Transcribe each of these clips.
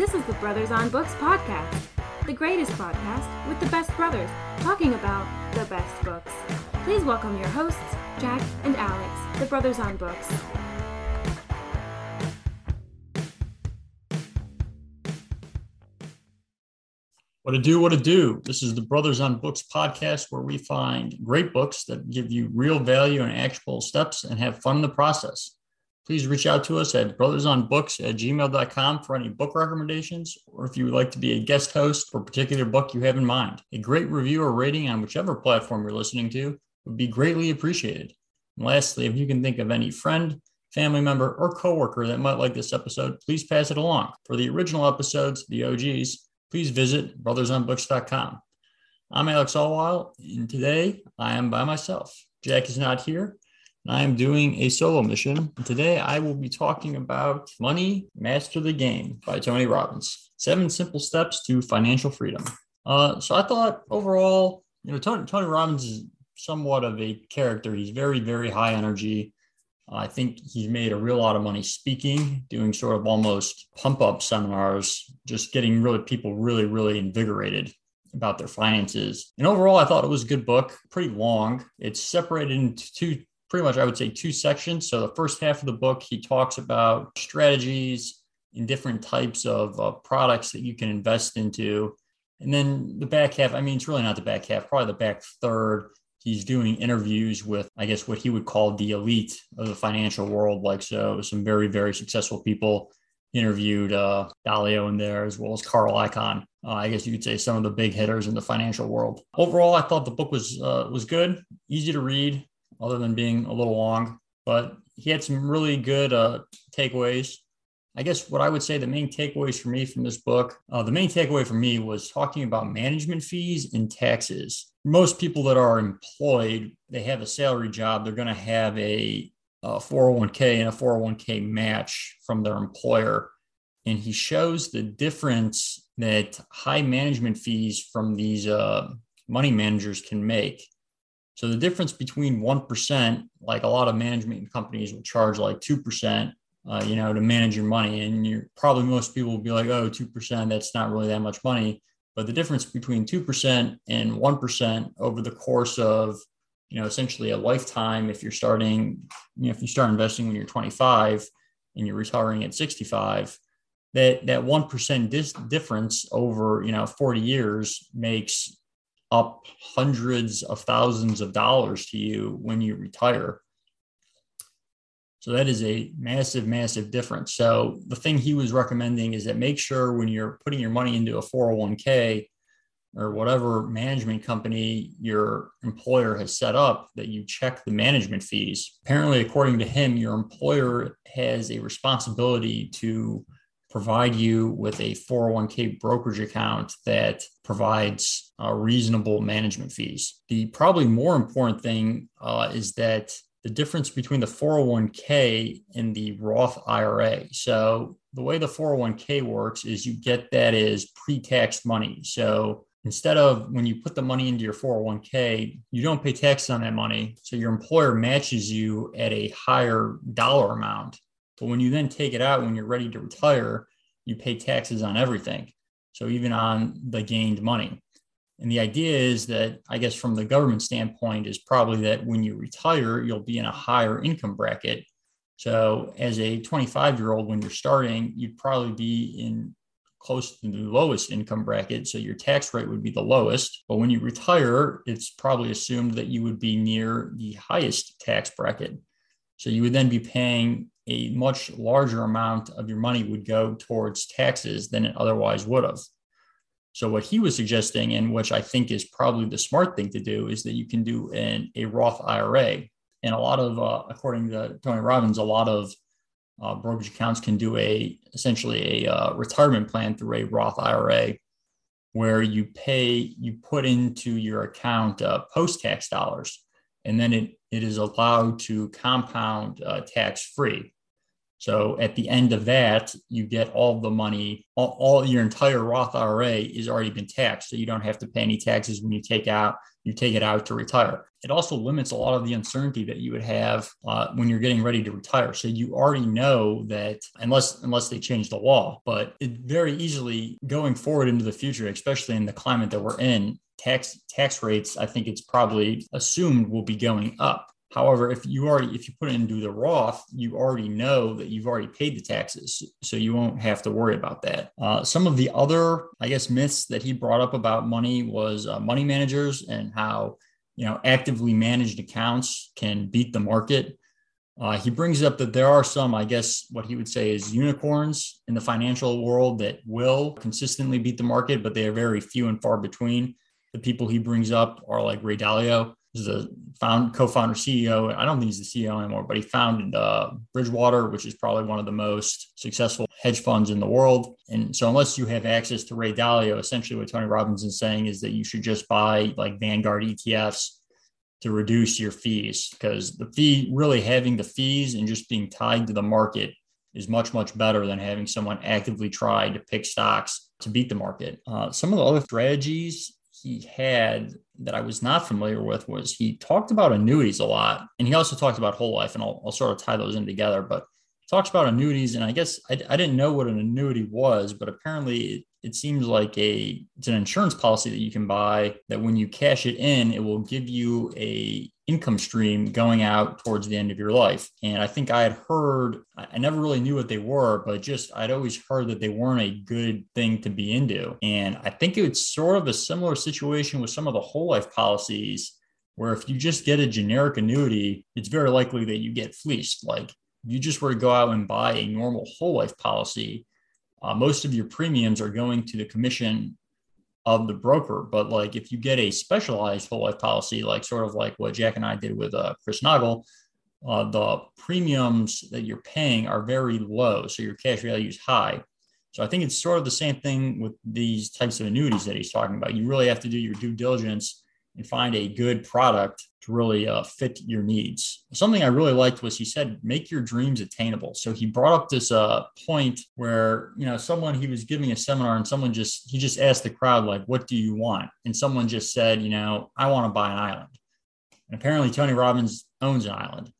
This is the Brothers on Books podcast, the greatest podcast with the best brothers talking about the best books. Please welcome your hosts, Jack and Alex, the Brothers on Books. What to do, what to do. This is the Brothers on Books podcast where we find great books that give you real value and actionable steps and have fun in the process. Please reach out to us at brothersonbooks at gmail.com for any book recommendations, or if you would like to be a guest host for a particular book you have in mind. A great review or rating on whichever platform you're listening to would be greatly appreciated. And lastly, if you can think of any friend, family member, or coworker that might like this episode, please pass it along. For the original episodes, the OGs, please visit brothersonbooks.com. I'm Alex Allwild, and today I am by myself. Jack is not here. And I am doing a solo mission. Today I will be talking about Money Master the Game by Tony Robbins. Seven simple steps to financial freedom. Uh, so I thought overall, you know, Tony, Tony Robbins is somewhat of a character. He's very, very high energy. I think he's made a real lot of money speaking, doing sort of almost pump up seminars, just getting really people really, really invigorated about their finances. And overall, I thought it was a good book, pretty long. It's separated into two, pretty much, I would say, two sections. So the first half of the book, he talks about strategies and different types of uh, products that you can invest into. And then the back half, I mean, it's really not the back half, probably the back third he's doing interviews with i guess what he would call the elite of the financial world like so some very very successful people interviewed uh, dalio in there as well as carl icahn uh, i guess you could say some of the big hitters in the financial world overall i thought the book was uh, was good easy to read other than being a little long but he had some really good uh, takeaways I guess what I would say the main takeaways for me from this book, uh, the main takeaway for me was talking about management fees and taxes. Most people that are employed, they have a salary job, they're going to have a, a 401k and a 401k match from their employer. And he shows the difference that high management fees from these uh, money managers can make. So the difference between 1%, like a lot of management companies will charge like 2%, uh, you know, to manage your money. And you're probably most people will be like, oh, 2%, that's not really that much money. But the difference between 2% and 1% over the course of, you know, essentially a lifetime, if you're starting, you know, if you start investing when you're 25 and you're retiring at 65, that that 1% dis- difference over, you know, 40 years makes up hundreds of thousands of dollars to you when you retire. So that is a massive, massive difference. So the thing he was recommending is that make sure when you're putting your money into a 401k or whatever management company your employer has set up that you check the management fees. Apparently, according to him, your employer has a responsibility to provide you with a 401k brokerage account that provides uh, reasonable management fees. The probably more important thing uh, is that the difference between the 401k and the Roth IRA. So the way the 401k works is you get that as pre-tax money. So instead of when you put the money into your 401k, you don't pay taxes on that money. So your employer matches you at a higher dollar amount. But when you then take it out when you're ready to retire, you pay taxes on everything. So even on the gained money. And the idea is that, I guess, from the government standpoint, is probably that when you retire, you'll be in a higher income bracket. So, as a 25 year old, when you're starting, you'd probably be in close to the lowest income bracket. So, your tax rate would be the lowest. But when you retire, it's probably assumed that you would be near the highest tax bracket. So, you would then be paying a much larger amount of your money would go towards taxes than it otherwise would have. So what he was suggesting, and which I think is probably the smart thing to do, is that you can do an, a Roth IRA. And a lot of, uh, according to Tony Robbins, a lot of uh, brokerage accounts can do a essentially a uh, retirement plan through a Roth IRA, where you pay, you put into your account uh, post tax dollars, and then it it is allowed to compound uh, tax free. So at the end of that, you get all the money, all, all, your entire Roth IRA is already been taxed. So you don't have to pay any taxes when you take out, you take it out to retire. It also limits a lot of the uncertainty that you would have uh, when you're getting ready to retire. So you already know that unless unless they change the law, but it very easily going forward into the future, especially in the climate that we're in, tax tax rates, I think it's probably assumed will be going up. However, if you already if you put it into the Roth, you already know that you've already paid the taxes, so you won't have to worry about that. Uh, some of the other, I guess, myths that he brought up about money was uh, money managers and how you know actively managed accounts can beat the market. Uh, he brings up that there are some, I guess, what he would say is unicorns in the financial world that will consistently beat the market, but they are very few and far between. The people he brings up are like Ray Dalio is a found co-founder CEO. I don't think he's the CEO anymore, but he founded uh, Bridgewater, which is probably one of the most successful hedge funds in the world. And so, unless you have access to Ray Dalio, essentially what Tony Robbins is saying is that you should just buy like Vanguard ETFs to reduce your fees because the fee really having the fees and just being tied to the market is much much better than having someone actively try to pick stocks to beat the market. Uh, some of the other strategies he had that I was not familiar with was he talked about annuities a lot. And he also talked about whole life, and I'll, I'll sort of tie those in together. But talks about annuities, and I guess I, I didn't know what an annuity was, but apparently it, seems like a it's an insurance policy that you can buy that when you cash it in, it will give you a income stream going out towards the end of your life. And I think I had heard, I never really knew what they were, but just I'd always heard that they weren't a good thing to be into. And I think it's sort of a similar situation with some of the whole life policies where if you just get a generic annuity, it's very likely that you get fleeced. Like you just were to go out and buy a normal whole life policy, uh, most of your premiums are going to the commission of the broker. But like if you get a specialized whole life policy, like sort of like what Jack and I did with uh, Chris Nagel, uh, the premiums that you're paying are very low. So your cash value is high. So I think it's sort of the same thing with these types of annuities that he's talking about. You really have to do your due diligence and find a good product to really uh, fit your needs. Something I really liked was he said, make your dreams attainable. So he brought up this uh, point where, you know, someone, he was giving a seminar and someone just, he just asked the crowd, like, what do you want? And someone just said, you know, I want to buy an island. And apparently Tony Robbins owns an island.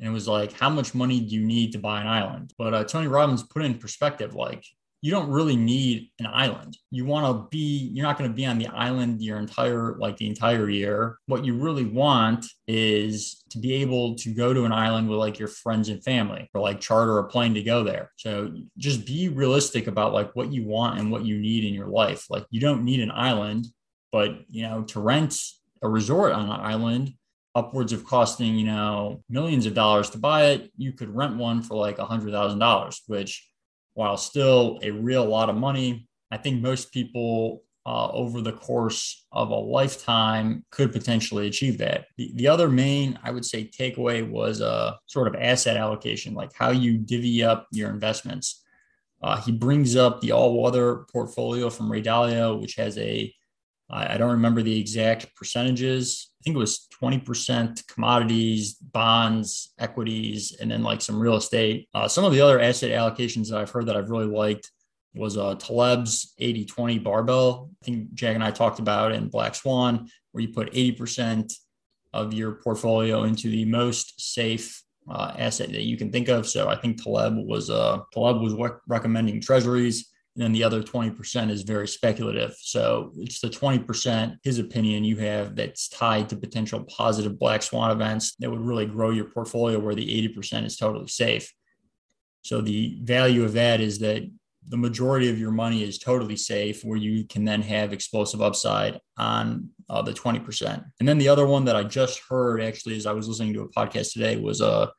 And it was like, how much money do you need to buy an island? But uh, Tony Robbins put in perspective, like, you don't really need an island. You want to be, you're not going to be on the island your entire, like the entire year. What you really want is to be able to go to an island with like your friends and family or like charter a plane to go there. So just be realistic about like what you want and what you need in your life. Like you don't need an island, but you know, to rent a resort on an island upwards of costing, you know, millions of dollars to buy it, you could rent one for like a hundred thousand dollars, which while still a real lot of money, I think most people uh, over the course of a lifetime could potentially achieve that. The, the other main, I would say, takeaway was a sort of asset allocation, like how you divvy up your investments. Uh, he brings up the all weather portfolio from Ray Dalio, which has a I don't remember the exact percentages. I think it was 20% commodities, bonds, equities, and then like some real estate. Uh, some of the other asset allocations that I've heard that I've really liked was uh, Taleb's 80 20 barbell. I think Jack and I talked about in Black Swan, where you put 80% of your portfolio into the most safe uh, asset that you can think of. So I think Taleb was uh, Taleb was recommending treasuries and then the other 20% is very speculative. So it's the 20%, his opinion, you have that's tied to potential positive black swan events that would really grow your portfolio, where the 80% is totally safe. So the value of that is that the majority of your money is totally safe, where you can then have explosive upside on uh, the 20%. And then the other one that I just heard actually, as I was listening to a podcast today, was a uh,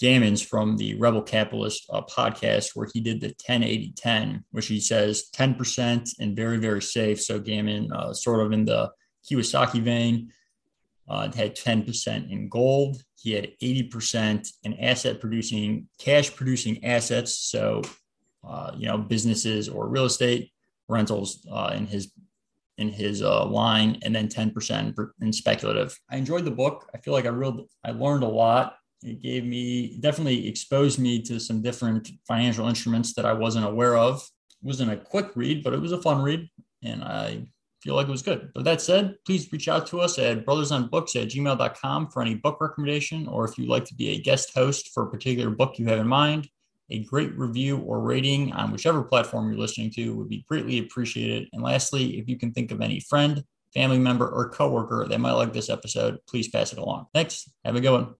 Gammons from the Rebel Capitalist uh, podcast, where he did the 10 80 10, which he says 10% and very, very safe. So Gammon, uh, sort of in the Kiyosaki vein, uh, had 10% in gold. He had 80% in asset producing, cash producing assets. So, uh, you know, businesses or real estate rentals uh, in his in his uh, line, and then 10% in speculative. I enjoyed the book. I feel like I real I learned a lot It gave me definitely exposed me to some different financial instruments that I wasn't aware of. It wasn't a quick read, but it was a fun read. And I feel like it was good. But that said, please reach out to us at brothersonbooks at gmail.com for any book recommendation, or if you'd like to be a guest host for a particular book you have in mind, a great review or rating on whichever platform you're listening to would be greatly appreciated. And lastly, if you can think of any friend, family member, or coworker that might like this episode, please pass it along. Thanks. Have a good one.